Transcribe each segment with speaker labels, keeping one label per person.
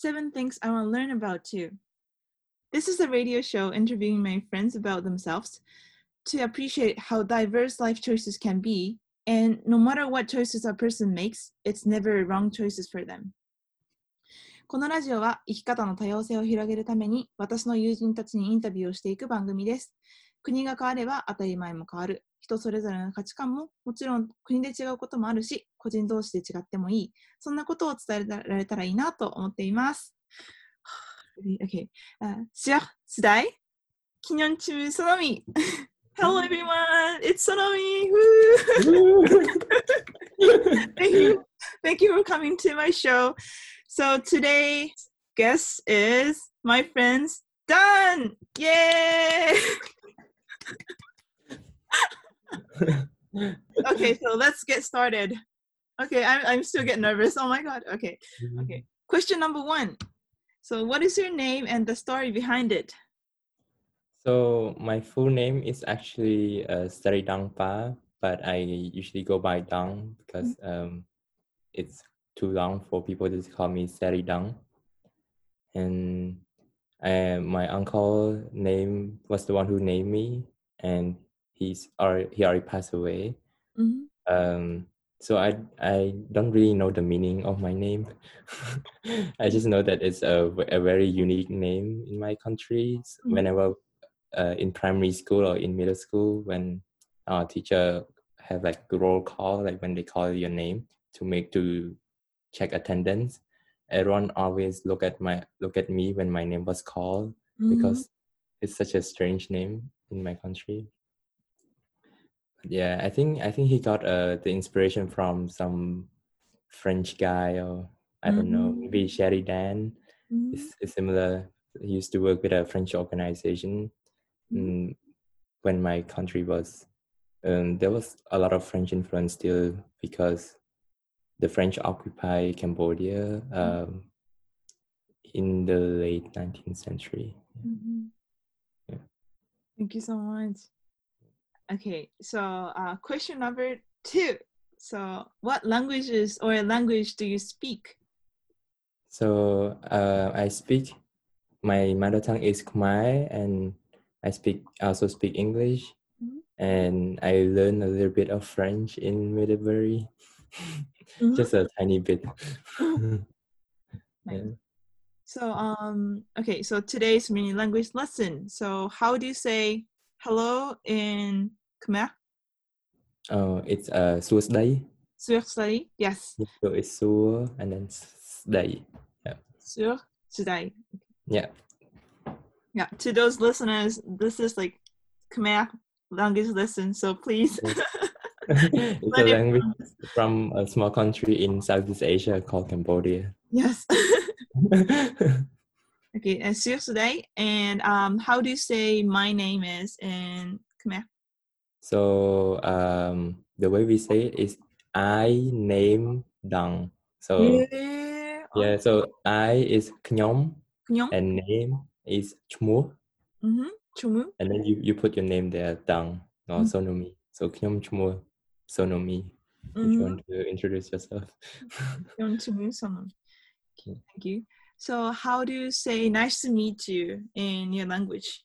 Speaker 1: Seven Things I Want to Learn About You. This is a radio show interviewing my friends about themselves to appreciate how diverse life choices can be, and no matter what choices a person makes, it's never wrong choices for them. このラジオは生き方の多様性を広げるために私の友人たちにインタビューをしていく番組です。国が変われば当たり前も変わる。人それぞれの価値観ももちろん国で違うこともあるし、個人同士で違ってもいい。そんなことを伝えられたらいいなと思っています。Okay. Uh, Sir, Sudai, Kinyon Sonomi. Hello everyone, it's Sonomi. Thank you. Thank you for coming to my show. So today's guest is my friends Dan. Yay! okay, so let's get started. Okay, I'm I'm still getting nervous. Oh my god. Okay. Okay. Question number one. So what is your name and the story behind it?
Speaker 2: So my full name is actually uh, Sari Dangpa, but I usually go by Dang because um, it's too long for people to call me Sari Dang. And I, my uncle name was the one who named me, and he's already, he already passed away.
Speaker 1: Mhm.
Speaker 2: Um, so I I don't really know the meaning of my name. I just know that it's a, a very unique name in my country.
Speaker 1: Mhm.
Speaker 2: Whenever uh, in primary school or in middle school, when our teacher have like roll call, like when they call your name to make to check attendance, everyone always look at my look at me when my name was called
Speaker 1: Mhm.
Speaker 2: because it's such a strange name in my country. Yeah, I think I think he got uh, the inspiration from some French guy or I don't know, maybe Sheridan.
Speaker 1: Mhm.
Speaker 2: It's, it's similar. He used to work with a French organization.
Speaker 1: Mhm.
Speaker 2: Mm, when my country was, um, there was a lot of French influence still because the French occupy Cambodia um, in the late 19th century.
Speaker 1: Mhm.
Speaker 2: Yeah.
Speaker 1: Thank you so much. Okay, so uh, question number two. So, what languages or language do you speak?
Speaker 2: So uh, I speak my mother tongue is Khmer, and I speak also speak English,
Speaker 1: Mhm.
Speaker 2: and I learn a little bit of French in Middlebury,
Speaker 1: Mhm.
Speaker 2: just a tiny bit. Yeah.
Speaker 1: So, um, okay, so today's mini language lesson. So, how do you say hello in Khmer?
Speaker 2: Oh, it's uh Suos Day.
Speaker 1: Sur Sudai? Yes,
Speaker 2: So it's Suo and then Day.
Speaker 1: Sur Sudai.
Speaker 2: Yeah.
Speaker 1: Yeah, to those listeners, this is like Khmer language lesson. So please,
Speaker 2: it's a
Speaker 1: it-
Speaker 2: language from a small country in Southeast Asia called Cambodia.
Speaker 1: yes. okay, and Sur Sudai. And um, how do you say my name is in Khmer?
Speaker 2: So um, the way we say it is I name Dang. So
Speaker 1: Yeah.
Speaker 2: yeah, so I is Knyom
Speaker 1: Knyong.
Speaker 2: and name is Chmu.
Speaker 1: Mm-hmm. Chumu.
Speaker 2: And then you, you put your name there, Dang or
Speaker 1: Mm.
Speaker 2: Sonomi. So Knyom Chmu Sonomi. If you
Speaker 1: Mhm.
Speaker 2: want to introduce yourself.
Speaker 1: Going to move someone.
Speaker 2: Okay.
Speaker 1: Thank you. So, how do you say "nice to meet you" in your language?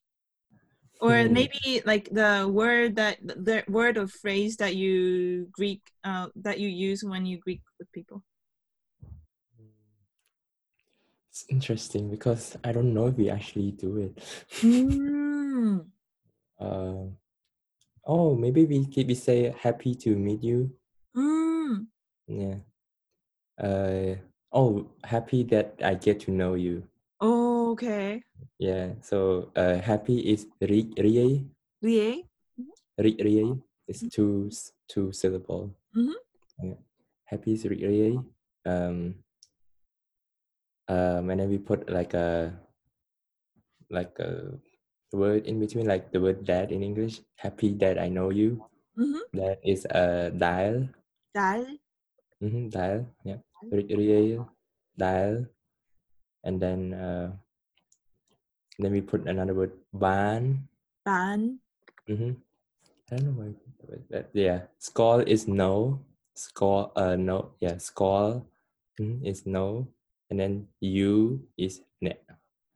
Speaker 1: Or
Speaker 2: Hmm.
Speaker 1: maybe like the word that the word or phrase that you Greek uh, that you use when you Greek with people.
Speaker 2: It's interesting because I don't know if we actually do it.
Speaker 1: Mm.
Speaker 2: Uh, oh, maybe we we say happy to meet you.
Speaker 1: Mm.
Speaker 2: Yeah. Uh, oh, happy that I get to know you.
Speaker 1: Okay.
Speaker 2: Yeah. So uh, happy is ri rie.
Speaker 1: Rie.
Speaker 2: Ri rie is two two syllable.
Speaker 1: Mhm.
Speaker 2: Yeah. Happy is ri rie. Um. Um, and then we put like a like a word in between, like the word dad in English. Happy that I know you.
Speaker 1: Mm-hmm.
Speaker 2: That is a dial.
Speaker 1: Dal.
Speaker 2: Mm-hmm, dial. Yeah. Rie, dial. And then uh, then we put another word ban.
Speaker 1: Ban.
Speaker 2: Mm-hmm. I don't know why. But yeah, skull is no. Skull. Uh, no. Yeah, skull mhm, is no. and then you is ne.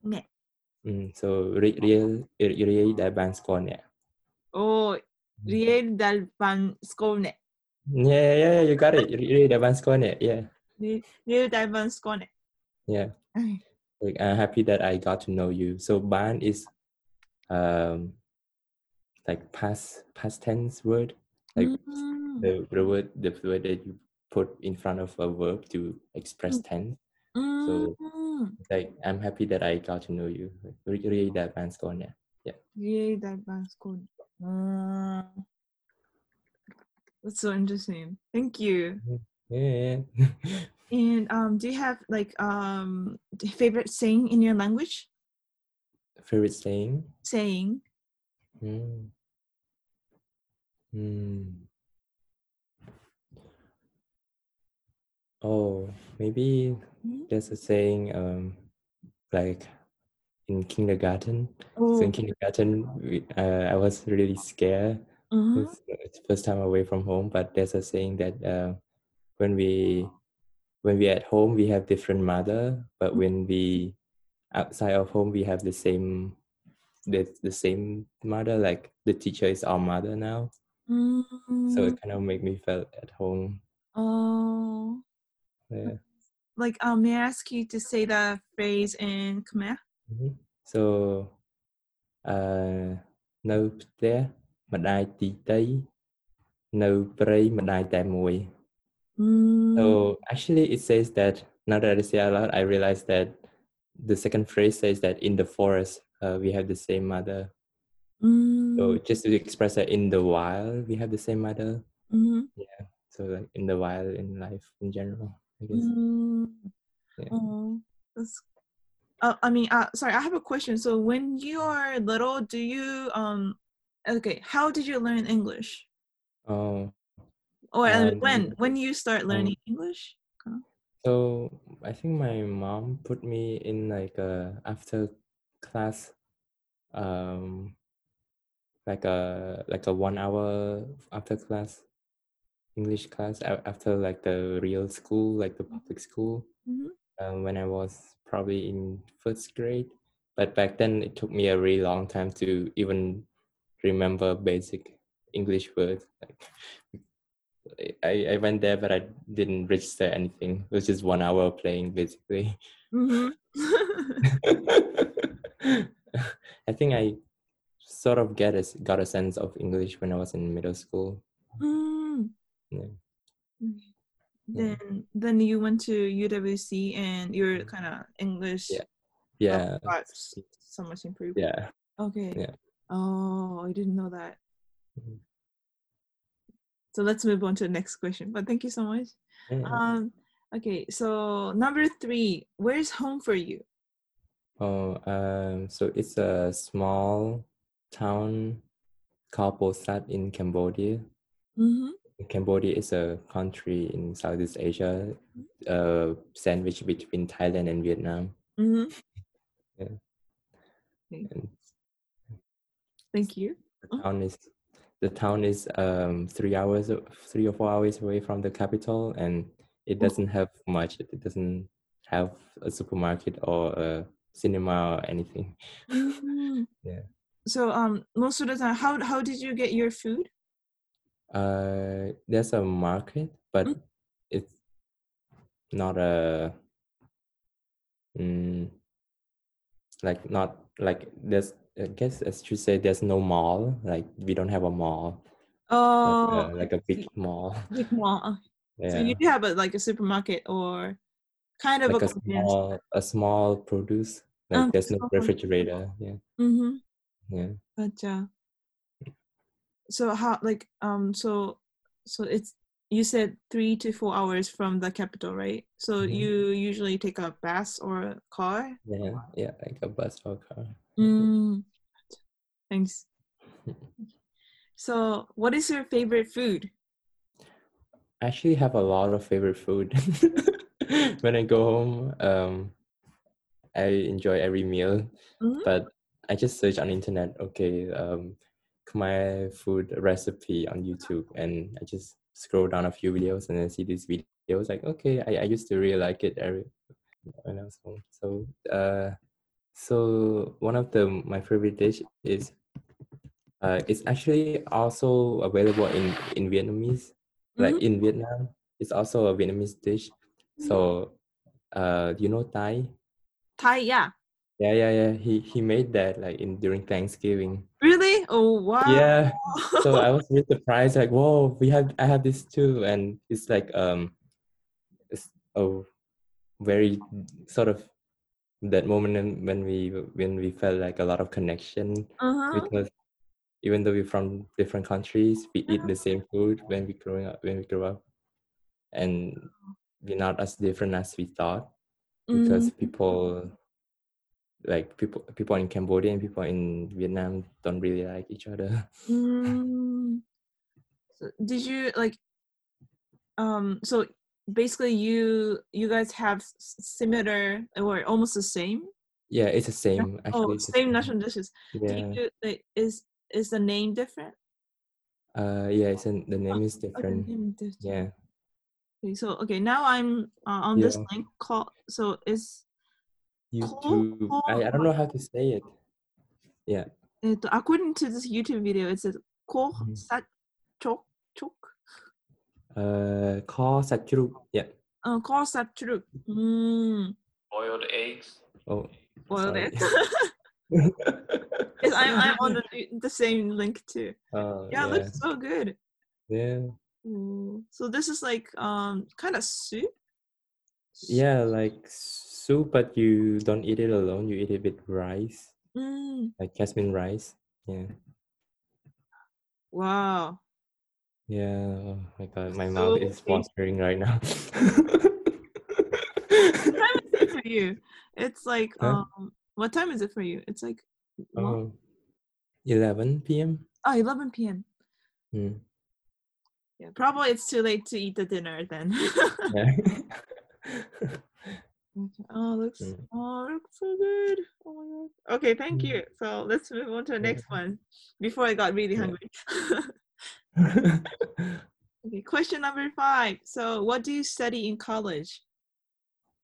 Speaker 1: Ne.
Speaker 2: Mm, so re- real real that band score ne.
Speaker 1: Oh, Riel dal ban skone.
Speaker 2: Yeah, yeah, yeah, you got it. Real that band score ne. Yeah,
Speaker 1: Riel dal ban skone.
Speaker 2: yeah. Like I'm happy that I got to know you. So ban is um like past past tense word. Like
Speaker 1: Mm,
Speaker 2: the, the word the word that you put in front of a verb to express tense. so-
Speaker 1: mm.
Speaker 2: Like I'm happy that I got to know you. Like, really that band's going there.
Speaker 1: Riel dal ban skone. Mm. That's so interesting. Thank you.
Speaker 2: Yeah.
Speaker 1: And um, do you have like um favorite saying in your language?
Speaker 2: Favorite saying?
Speaker 1: Saying.
Speaker 2: Hmm. Hmm. Oh, maybe
Speaker 1: Mhm.
Speaker 2: there's a saying um like in kindergarten. So
Speaker 1: Oh.
Speaker 2: in kindergarten, we, uh, I was really scared.
Speaker 1: Uh-huh.
Speaker 2: It's, it's first time away from home, but there's a saying that uh, when we when we at home we have different mother, but
Speaker 1: Mm.
Speaker 2: when we outside of home we have the same the the same mother. Like the teacher is our mother now, so
Speaker 1: Mm.
Speaker 2: it kind of make me feel at home.
Speaker 1: Oh.
Speaker 2: Yeah.
Speaker 1: Like um, may I ask you to say the phrase in Khmer?
Speaker 2: Mhm. So, uh, នៅផ្ទះម្ដាយទីតីនៅព្រៃម្ដាយតែមួយ
Speaker 1: Mm.
Speaker 2: So actually, it says that now that I say out loud, I realize that the second phrase says that in the forest uh, we have the same mother.
Speaker 1: Mm.
Speaker 2: So just to express that in the wild we have the same mother.
Speaker 1: Mhm.
Speaker 2: So like in the wild in life in general, I guess.
Speaker 1: Mm.
Speaker 2: Yeah.
Speaker 1: Oh, that's. Uh, I mean, uh, sorry, I have a question. So when you are little, do you um, okay, how did you learn English?
Speaker 2: Oh,
Speaker 1: Or
Speaker 2: Um,
Speaker 1: when when you start
Speaker 2: um,
Speaker 1: learning English?
Speaker 2: so I think my mom put me in like a after class, um, like a like a one hour after class English class after like the real school, like the public school.
Speaker 1: Mhm.
Speaker 2: um, when I was probably in first grade. But back then, it took me a really long time to even remember basic English words. Like, I, I went there, but I didn't register anything. It was just one hour playing, basically.
Speaker 1: Mhm.
Speaker 2: I think I sort of get a, got a sense of English when I was in middle school.
Speaker 1: Mm.
Speaker 2: Yeah.
Speaker 1: Okay.
Speaker 2: Yeah.
Speaker 1: Then then you went to UWC and your
Speaker 2: Mm.
Speaker 1: kind of English
Speaker 2: Yeah. Yeah.
Speaker 1: got so much improved.
Speaker 2: Yeah.
Speaker 1: Okay.
Speaker 2: Yeah.
Speaker 1: Oh, I didn't know that. So let's move on to the next question. But thank you so much.
Speaker 2: Yeah.
Speaker 1: Um. Okay. So number three, where's home for you?
Speaker 2: Oh, um, so it's a small town called Pursat in Cambodia.
Speaker 1: Mm-hmm.
Speaker 2: Cambodia is a country in Southeast Asia, uh, sandwiched between Thailand and Vietnam.
Speaker 1: Mm-hmm.
Speaker 2: Yeah.
Speaker 1: Okay.
Speaker 2: And
Speaker 1: Thank you.
Speaker 2: the town is the town is um three hours, three or four hours away from the capital, and it
Speaker 1: Oh.
Speaker 2: doesn't have much. It doesn't have a supermarket or a cinema or anything.
Speaker 1: Mm.
Speaker 2: Yeah.
Speaker 1: So um, most of the time, how how did you get your food?
Speaker 2: Uh, there's a market, but
Speaker 1: Mm.
Speaker 2: it's not a mm, like not like there's I guess as you say there's no mall. Like we don't have a mall,
Speaker 1: Oh,
Speaker 2: like, uh, like a big mall.
Speaker 1: big mall. Okay. So you do have a like a supermarket or kind of
Speaker 2: like
Speaker 1: a
Speaker 2: a small a small produce. Like
Speaker 1: Um,
Speaker 2: there's no refrigerator. Yeah,
Speaker 1: Mm-hmm.
Speaker 2: yeah.
Speaker 1: Gotcha. So how like um so so it's you said three to four hours from the capital, right? So
Speaker 2: Mhm.
Speaker 1: you usually take a bus or a car.
Speaker 2: Yeah, yeah, like a bus or a car.
Speaker 1: Mm. Thanks. So what is your favorite food?
Speaker 2: I actually have a lot of favorite food. when I go home, um, I enjoy every meal,
Speaker 1: Mhm.
Speaker 2: but I just search on internet. Okay, um, Khmer food recipe on YouTube, and I just scroll down a few videos and then see these videos. Like, okay, I, I used to really like it. Every when I was home. So uh, so one of the my favorite dish is uh, it's actually also available in in Vietnamese, like
Speaker 1: Mhm.
Speaker 2: in Vietnam. It's also a Vietnamese dish. So uh, you know Thai?
Speaker 1: Thai, yeah.
Speaker 2: Yeah, yeah, yeah. He he made that like in during Thanksgiving.
Speaker 1: Really? Oh wow.
Speaker 2: Yeah. So I was really surprised, like, whoa, we have I have this too, and it's like um, it's a very sort of that moment when we when we felt like a lot of connection
Speaker 1: uh-huh.
Speaker 2: because even though we're from different countries, we eat the same food when we growing up when we grew up, and we're not as different as we thought because
Speaker 1: Mm.
Speaker 2: people like people people in Cambodia and people in Vietnam don't really like each other.
Speaker 1: Mm. So did you like um so basically you you guys have similar or almost the same?
Speaker 2: Yeah it's the same oh, actually,
Speaker 1: oh
Speaker 2: same,
Speaker 1: same, national dishes.
Speaker 2: Yeah.
Speaker 1: Do is is the name different?
Speaker 2: Uh yeah it's an, the name is
Speaker 1: oh,
Speaker 2: different.
Speaker 1: name is
Speaker 2: yeah.
Speaker 1: Okay so okay now i'm uh, on
Speaker 2: yeah.
Speaker 1: this link called so it's
Speaker 2: youtube I, I don't know how to say it. Yeah.
Speaker 1: According to this youtube video it says mm-hmm.
Speaker 2: Uh, kho sạch chuk. Yeah.
Speaker 1: uh, ko sat chuk mm
Speaker 3: boiled eggs.
Speaker 2: Oh,
Speaker 1: Boiled
Speaker 2: sorry.
Speaker 1: that's yes I'm, I'm on the, the same link too
Speaker 2: Uh,
Speaker 1: yeah, it
Speaker 2: yeah.
Speaker 1: looks so good
Speaker 2: Yeah.
Speaker 1: Ooh. So this is like um kind of soup.
Speaker 2: Yeah, like soup, but you don't eat it alone. You eat it with rice,
Speaker 1: Mm,
Speaker 2: like jasmine rice. Yeah.
Speaker 1: wow.
Speaker 2: Yeah. Oh my god, my
Speaker 1: So
Speaker 2: mouth is watering right now.
Speaker 1: What time is it for you? It's like
Speaker 2: Huh?
Speaker 1: um what time is it for you? It's like
Speaker 2: Oh, 11 p.m.
Speaker 1: oh, 11 p.m.
Speaker 2: Mm.
Speaker 1: Yeah, probably it's too late to eat the dinner then. Oh, looks
Speaker 2: Mm.
Speaker 1: oh, looks so good. Oh my god. Okay, thank
Speaker 2: Mm.
Speaker 1: you. So let's move on to the next one before I got really
Speaker 2: Yeah.
Speaker 1: hungry. okay, question number five. So, what do you study in college?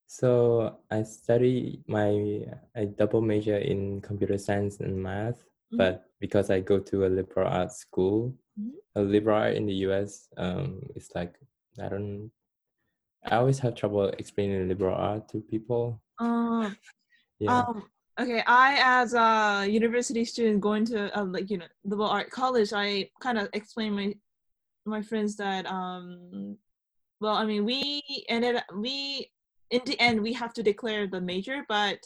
Speaker 2: so I study my I double major in computer science and math,
Speaker 1: Mhm.
Speaker 2: but because I go to a liberal arts school,
Speaker 1: Mhm.
Speaker 2: a liberal art in the US, um, it's like I don't. I always have trouble explaining liberal art to people.
Speaker 1: Um,
Speaker 2: Yeah.
Speaker 1: Um, okay, I as a university student going to uh, like you know liberal art college, I kind of explain my my friends that um, well, I mean we ended up- we in the end we have to declare the major, but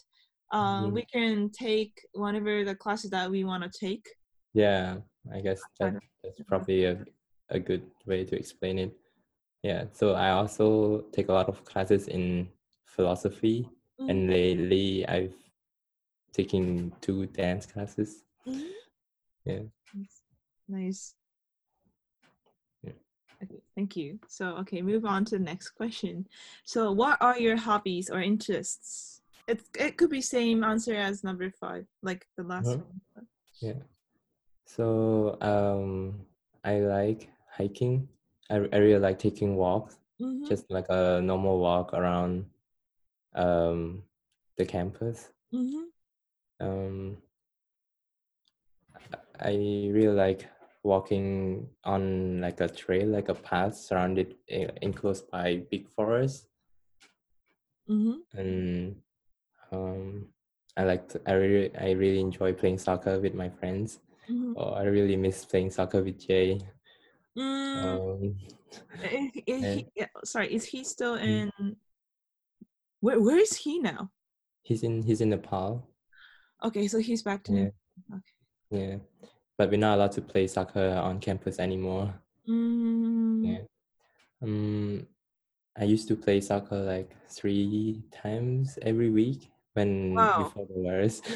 Speaker 1: um,
Speaker 2: Mhm.
Speaker 1: we can take whatever the classes that we want to take.
Speaker 2: Yeah, I guess that, that's probably a, a good way to explain it. Yeah, so I also take a lot of classes in philosophy,
Speaker 1: Mhm,
Speaker 2: and lately I've taken two dance classes.
Speaker 1: mhm.
Speaker 2: Yeah.
Speaker 1: Nice. Nice.
Speaker 2: Yeah.
Speaker 1: Okay, thank you. So, okay, move on to the next question. So, what are your hobbies or interests? It it could be same answer as number five, like the last
Speaker 2: Uh-huh.
Speaker 1: one.
Speaker 2: Yeah. So um, I like hiking. I, I really like taking walks,
Speaker 1: Mhm,
Speaker 2: just like a normal walk around um, the campus.
Speaker 1: mhm,
Speaker 2: Um, I really like walking on like a trail, like a path surrounded, eh, enclosed by big forest,
Speaker 1: mhm,
Speaker 2: and um, I like to, I really I really enjoy playing soccer with my friends.
Speaker 1: mhm.
Speaker 2: Oh, I really miss playing soccer with Jay.
Speaker 1: Mm,
Speaker 2: Um,
Speaker 1: is- is
Speaker 2: and-
Speaker 1: he- yeah, sorry, is he still
Speaker 2: Mm.
Speaker 1: in? Where Where is he now?
Speaker 2: he's in he's in Nepal.
Speaker 1: Okay, so he's back to
Speaker 2: Yeah.
Speaker 1: Okay.
Speaker 2: Yeah, but we're not allowed to play soccer on campus anymore.
Speaker 1: Mm,
Speaker 2: Yeah. Um, I used to play soccer like three times every week when
Speaker 1: Wow.
Speaker 2: before the virus.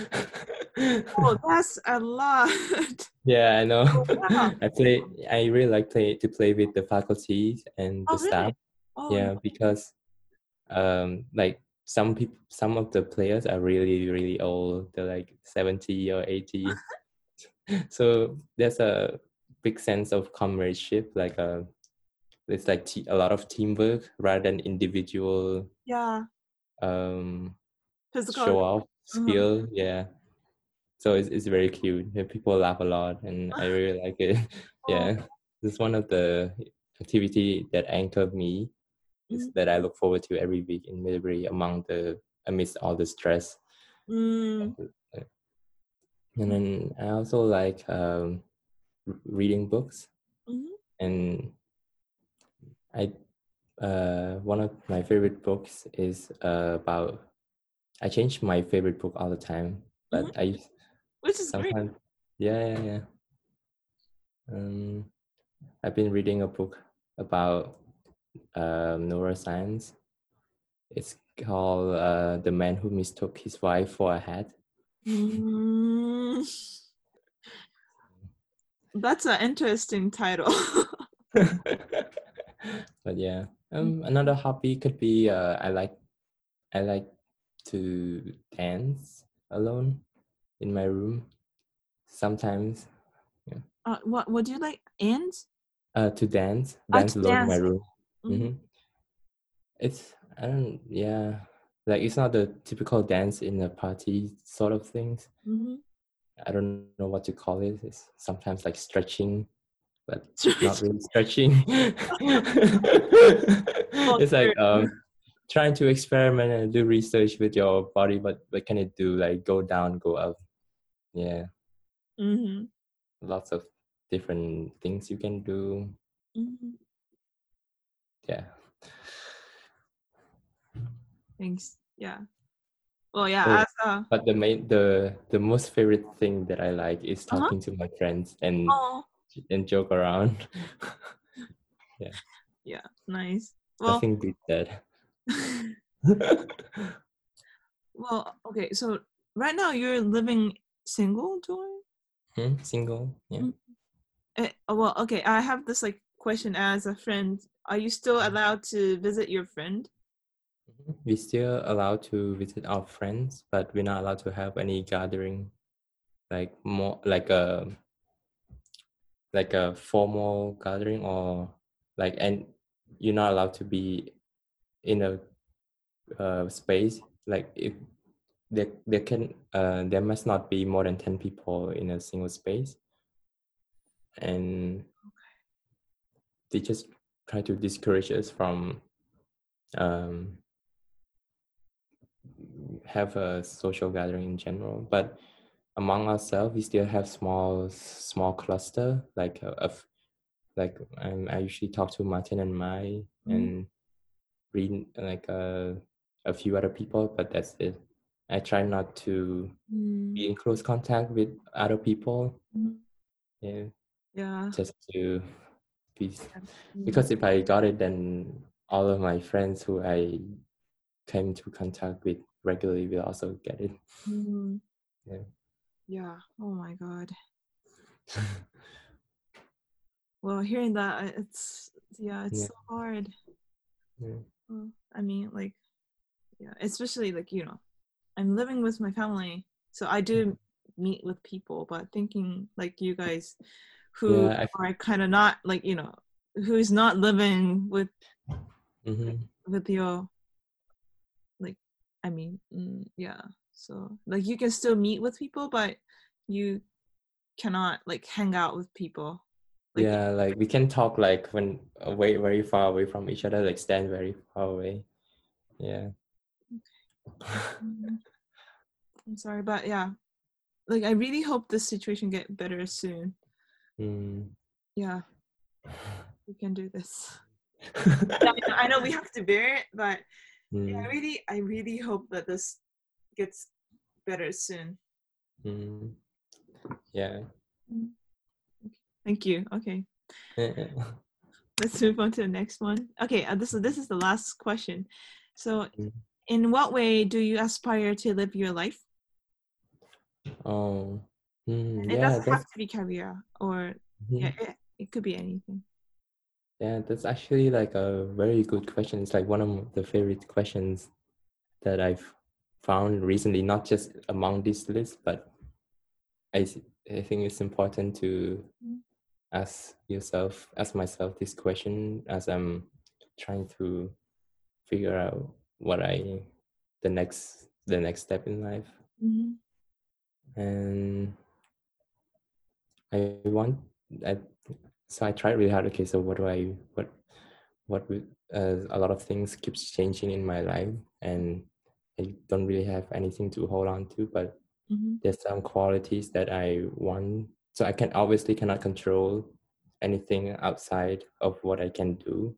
Speaker 1: Oh, that's a lot.
Speaker 2: yeah, I know.
Speaker 1: Oh, wow.
Speaker 2: I play. I really like play to play with the faculty and the
Speaker 1: Oh, really?
Speaker 2: staff.
Speaker 1: Oh,
Speaker 2: yeah, because um, like some people, some of the players are really really old. They're like seventy or eighty. so there's a big sense of comradeship, like a it's like te- a lot of teamwork rather than individual
Speaker 1: yeah.
Speaker 2: um
Speaker 1: Physical.
Speaker 2: show off
Speaker 1: Uh-huh.
Speaker 2: skill. Yeah. So it's it's very cute. People laugh a lot, and I really like it. yeah, it's one of the activity that anchored me.
Speaker 1: Mhm.
Speaker 2: that I look forward to every week in Middlebury among the amidst all the stress.
Speaker 1: Mm,
Speaker 2: And then I also like um, reading books,
Speaker 1: mhm.
Speaker 2: and I uh, one of my favorite books is uh, about. I change my favorite book all the time, but I
Speaker 1: Which is great.
Speaker 2: yeah yeah yeah. Um, I've been reading a book about um, neuroscience. It's called uh, "The Man Who Mistook His Wife for a Hat."
Speaker 1: Mm. That's an interesting title.
Speaker 2: but yeah um another hobby could be uh i like i like to dance alone in my room sometimes
Speaker 1: uh, what what do you like? Ants?
Speaker 2: uh to dance
Speaker 1: Ah,
Speaker 2: dance
Speaker 1: to
Speaker 2: alone in my room
Speaker 1: Mhm.
Speaker 2: hmm it's i don't yeah like it's not the typical dance in a party sort of things
Speaker 1: Mhm.
Speaker 2: i don't know what to call it it's sometimes like stretching but not really stretching. it's like um, trying to experiment and do research with your body. But what can it do? Like go down, go up. Yeah,
Speaker 1: Mhm.
Speaker 2: lots of different things you can do.
Speaker 1: Mhm.
Speaker 2: Yeah.
Speaker 1: Thanks. Yeah. Well, yeah.
Speaker 2: Oh.
Speaker 1: As a
Speaker 2: But the main, the the most favorite thing that I like is
Speaker 1: Uh-huh.
Speaker 2: talking to my friends and
Speaker 1: oh,
Speaker 2: and joke around.
Speaker 1: yeah. Yeah, nice. Well,
Speaker 2: Nothing beats that.
Speaker 1: well. Okay. So right now you're living single, Joy.
Speaker 2: Hmm, Single. Yeah.
Speaker 1: Mm. Eh, oh, well, okay. I have this like question as a friend. Are you still allowed to visit your friend?
Speaker 2: Mhm. We're still allowed to visit our friends, but we're not allowed to have any gathering, like more like a like a formal gathering or like and you're not allowed to be in a uh, space like if there there can uh, there must not be more than ten people in a single space, and they just try to discourage us from um, have a social gathering in general but among ourselves we still have small small cluster like uh, of like um, i usually talk to martin and mai
Speaker 1: Mhm.
Speaker 2: and read like uh, a few other people but that's it i try not to
Speaker 1: Mm,
Speaker 2: be in close contact with other people
Speaker 1: mhm.
Speaker 2: yeah
Speaker 1: Yeah.
Speaker 2: just to
Speaker 1: Mm.
Speaker 2: because if i got it then all of my friends who i came to contact with regularly will also get it
Speaker 1: Mm.
Speaker 2: Yeah.
Speaker 1: Yeah. Oh my god. Well, hearing that, it's yeah, it's
Speaker 2: Yeah.
Speaker 1: so hard.
Speaker 2: Yeah.
Speaker 1: Well, I mean, like, yeah, especially like you know, I'm living with my family, so I do meet with people. But thinking like you guys, who
Speaker 2: Yeah,
Speaker 1: are kind of not like you know, who's not living with
Speaker 2: hmm
Speaker 1: with your, like, I mean, mm, yeah. So like you can still meet with people, but you cannot like hang out with people. Like,
Speaker 2: yeah, like we can talk like when away very far away from each other, like stand very far away. Yeah.
Speaker 1: Mm. I'm sorry, but yeah, like I really hope this situation get better soon.
Speaker 2: Mm.
Speaker 1: Yeah, we can do this. I know, we have to bear it, but yeah, I
Speaker 2: Mm,
Speaker 1: really, I really hope that this gets better soon.
Speaker 2: mm. Yeah.
Speaker 1: Thank you. Okay, let's move on to the next one. Okay, uh, this is this is the last question. So,
Speaker 2: Mm.
Speaker 1: in what way do you aspire to live your life?
Speaker 2: oh. Mm,
Speaker 1: It
Speaker 2: yeah,
Speaker 1: doesn't
Speaker 2: that's
Speaker 1: have to be career, or
Speaker 2: mhm.
Speaker 1: yeah, it, it could be anything.
Speaker 2: Yeah, that's actually like a very good question. It's like one of the favorite questions that I've found recently, not just among this list, but I, I think it's important to
Speaker 1: Mm.
Speaker 2: ask yourself, ask myself this question as I'm trying to figure out what I the next the next step in life
Speaker 1: Mhm.
Speaker 2: and I want I so I tried really hard. Okay, so what do I what what uh, a lot of things keeps changing in my life, and I don't really have anything to hold on to. But
Speaker 1: Mhm.
Speaker 2: there's some qualities that I want. So I can obviously cannot control anything outside of what I can do.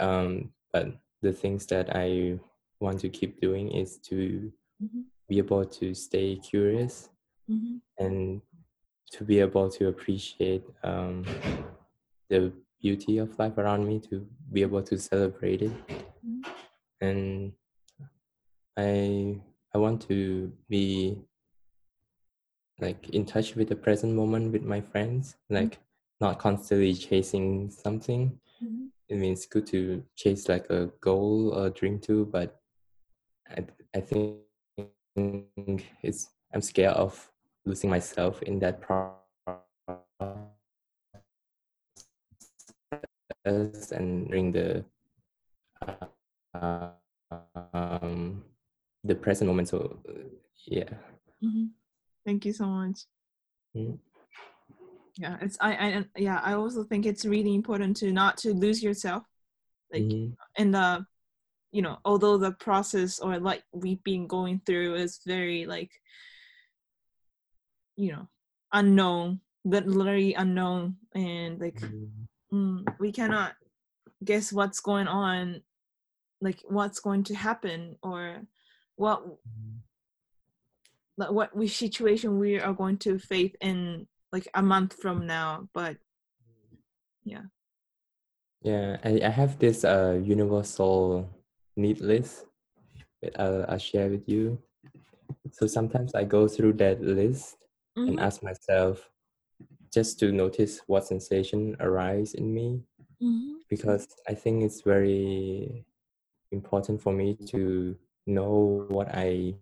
Speaker 2: Um, but the things that I want to keep doing is to
Speaker 1: Mhm.
Speaker 2: be able to stay curious
Speaker 1: Mhm.
Speaker 2: and to be able to appreciate um, the beauty of life around me, to be able to celebrate it,
Speaker 1: Mhm.
Speaker 2: and I I want to be like in touch with the present moment with my friends, like not constantly chasing something.
Speaker 1: Mhm.
Speaker 2: It means good to chase like a goal or a dream too, but I I think it's I'm scared of losing myself in that process and during the uh, um, the present moment. So yeah.
Speaker 1: Mhm. Thank you so much.
Speaker 2: Mm.
Speaker 1: Yeah, it's I I yeah I also think it's really important to not to lose yourself, like
Speaker 2: Mhm.
Speaker 1: in the you know although the process or like we've been going through is very like you know unknown but literally unknown and like
Speaker 2: Mhm.
Speaker 1: mm, we cannot guess what's going on like what's going to happen or what like what we situation we are going to face in like a month from now but yeah
Speaker 2: Yeah, I, I have this uh universal need list that I'll, I'll share with you. So sometimes I go through that list and
Speaker 1: Mhm,
Speaker 2: ask myself just to notice what sensation arise in me
Speaker 1: mhm,
Speaker 2: because I think it's very important for me to know what I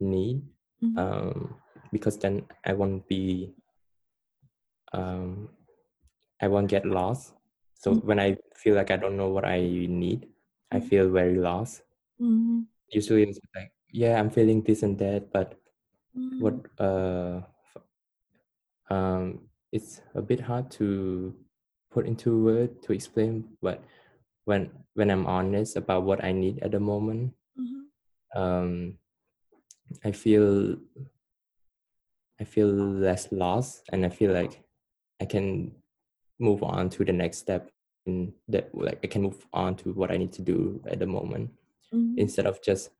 Speaker 2: need
Speaker 1: mhm,
Speaker 2: um, because then I won't be um, I won't get lost. So
Speaker 1: Mm.
Speaker 2: when I feel like I don't know what I need, I
Speaker 1: Mhm.
Speaker 2: feel very lost.
Speaker 1: mhm,
Speaker 2: Usually it's like, yeah, I'm feeling this and that, but what
Speaker 1: mhm,
Speaker 2: uh um it's a bit hard to put into word to explain but when when I'm honest about what I need at the moment,
Speaker 1: mhm,
Speaker 2: um I feel I feel less lost and I feel like I can move on to the next step in that like I can move on to what I need to do at the moment
Speaker 1: mhm,
Speaker 2: instead of just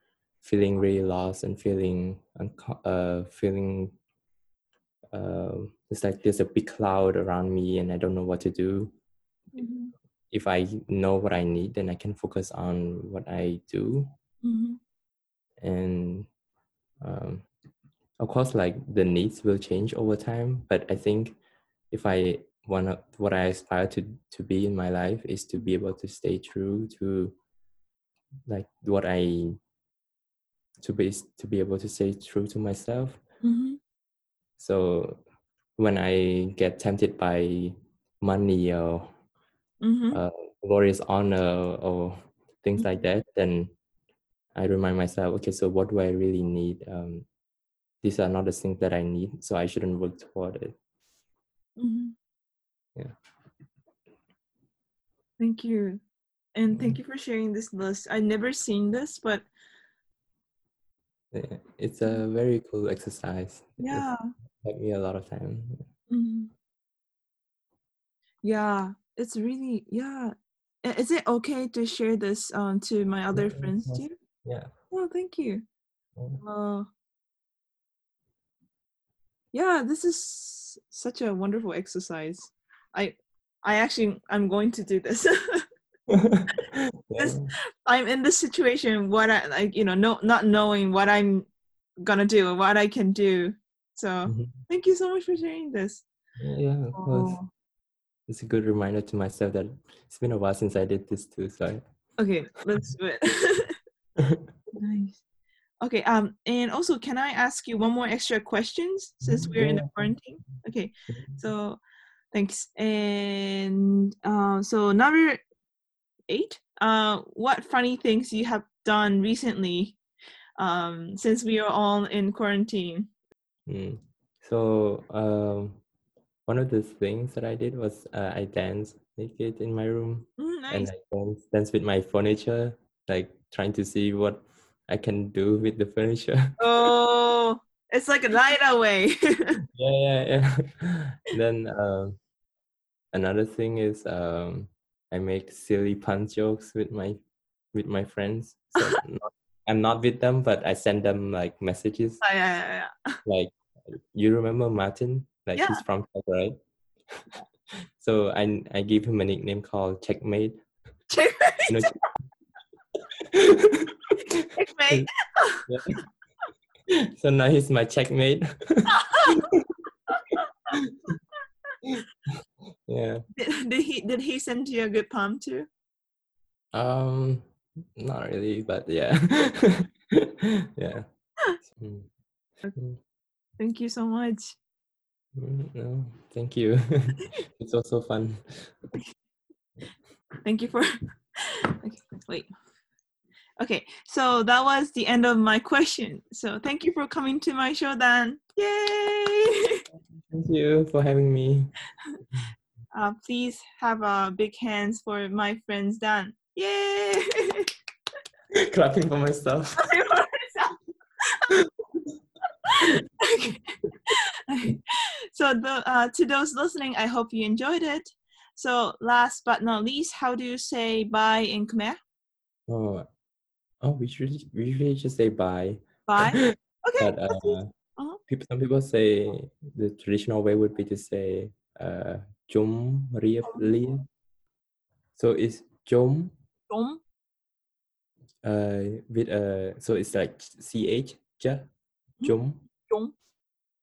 Speaker 2: feeling really lost and feeling unco- uh feeling uh, it's like there's a big cloud around me and I don't know what to do.
Speaker 1: mhm,
Speaker 2: If I know what I need, then I can focus on what I do.
Speaker 1: Mhm,
Speaker 2: and um, of course like the needs will change over time but i think if i want to what i aspire to to be in my life is to be able to stay true to like what i to be to be able to stay true to myself.
Speaker 1: Mhm,
Speaker 2: so when i get tempted by money or
Speaker 1: mhm,
Speaker 2: uh, glorious honor or things like that then i remind myself okay so what do i really need? Um, these are not the things that i need so i shouldn't work toward it.
Speaker 1: Mhm.
Speaker 2: Yeah.
Speaker 1: thank you. And thank
Speaker 2: Mm.
Speaker 1: you for sharing this list. I've never seen this but
Speaker 2: it's a very cool exercise.
Speaker 1: Yeah
Speaker 2: helped me a lot of time.
Speaker 1: mhm. yeah it's really yeah is it okay to share this um to my other
Speaker 2: yeah,
Speaker 1: friends too
Speaker 2: Yeah.
Speaker 1: oh thank you
Speaker 2: yeah.
Speaker 1: uh yeah this is such a wonderful exercise i i actually i'm going to do this
Speaker 2: Yeah.
Speaker 1: i'm in this situation what i like you know no not knowing what i'm gonna do or what i can do so
Speaker 2: Mhm.
Speaker 1: thank you so much for sharing this
Speaker 2: Yeah, of course.
Speaker 1: oh
Speaker 2: It's a good reminder to myself that it's been a while since I did this too. So
Speaker 1: okay let's do it nice okay um and also can i ask you one more extra questions since we're in the
Speaker 2: Yeah.
Speaker 1: quarantine okay so thanks and uh, so number eight uh what funny things you have done recently um, since we are all in quarantine?
Speaker 2: Mm. So um, one of the things that I did was uh, I danced naked in my room
Speaker 1: Mm,
Speaker 2: and. I dance, dance with my furniture, like trying to see what I can do with the furniture.
Speaker 1: Oh, it's like a night away.
Speaker 2: yeah, yeah, yeah. then um, another thing is um, I make silly pun jokes with my with my friends. So not, I'm not with them, but I send them like messages.
Speaker 1: Oh, yeah, yeah, yeah.
Speaker 2: Like you remember Martin? Like
Speaker 1: Yeah.
Speaker 2: he's from Czech, right? so I I gave him a nickname called Checkmate.
Speaker 1: Checkmate.
Speaker 2: You know,
Speaker 1: Checkmate.
Speaker 2: So now he's my checkmate. yeah.
Speaker 1: Did, did he did he send you a good poem too?
Speaker 2: Um, not really, but yeah, yeah. Mm,
Speaker 1: Thank you so much.
Speaker 2: mm, No, thank you. it's also fun.
Speaker 1: Thank you for. okay, wait. Okay, so that was the end of my question. So thank you for coming to my show, Dan. Yay!
Speaker 2: Thank you for having me.
Speaker 1: Uh, please have a big hands for my friends, Dan. Yay!
Speaker 2: Clapping for myself.
Speaker 1: Okay. so the, uh, to those listening, I hope you enjoyed it. So last but not least, how do you say bye in Khmer?
Speaker 2: Oh, oh, we usually we usually just say bye.
Speaker 1: Bye. Okay.
Speaker 2: But uh,
Speaker 1: Uh-huh.
Speaker 2: people, some people say the traditional way would be to say uh, "Chum riep lia." So it's "Chum"
Speaker 1: Dom,
Speaker 2: uh, with a so it's like ch ja "Chum"
Speaker 1: dom,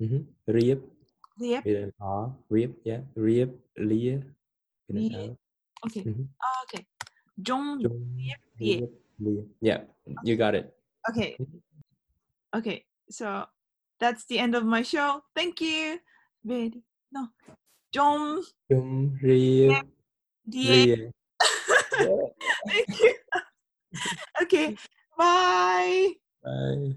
Speaker 2: mm-hmm. riep
Speaker 1: riep.
Speaker 2: with an r riep yeah riep lia with an r.
Speaker 1: Okay.
Speaker 2: Mhm.
Speaker 1: Ah, okay.
Speaker 2: Chum
Speaker 1: lia.
Speaker 2: riep lia. Yeah, you got it.
Speaker 1: Okay. Okay. So that's the end of my show. Thank you. Very no.
Speaker 2: Chum riep
Speaker 1: Die.
Speaker 2: lia.
Speaker 1: Thank you. okay. Bye.
Speaker 2: Bye.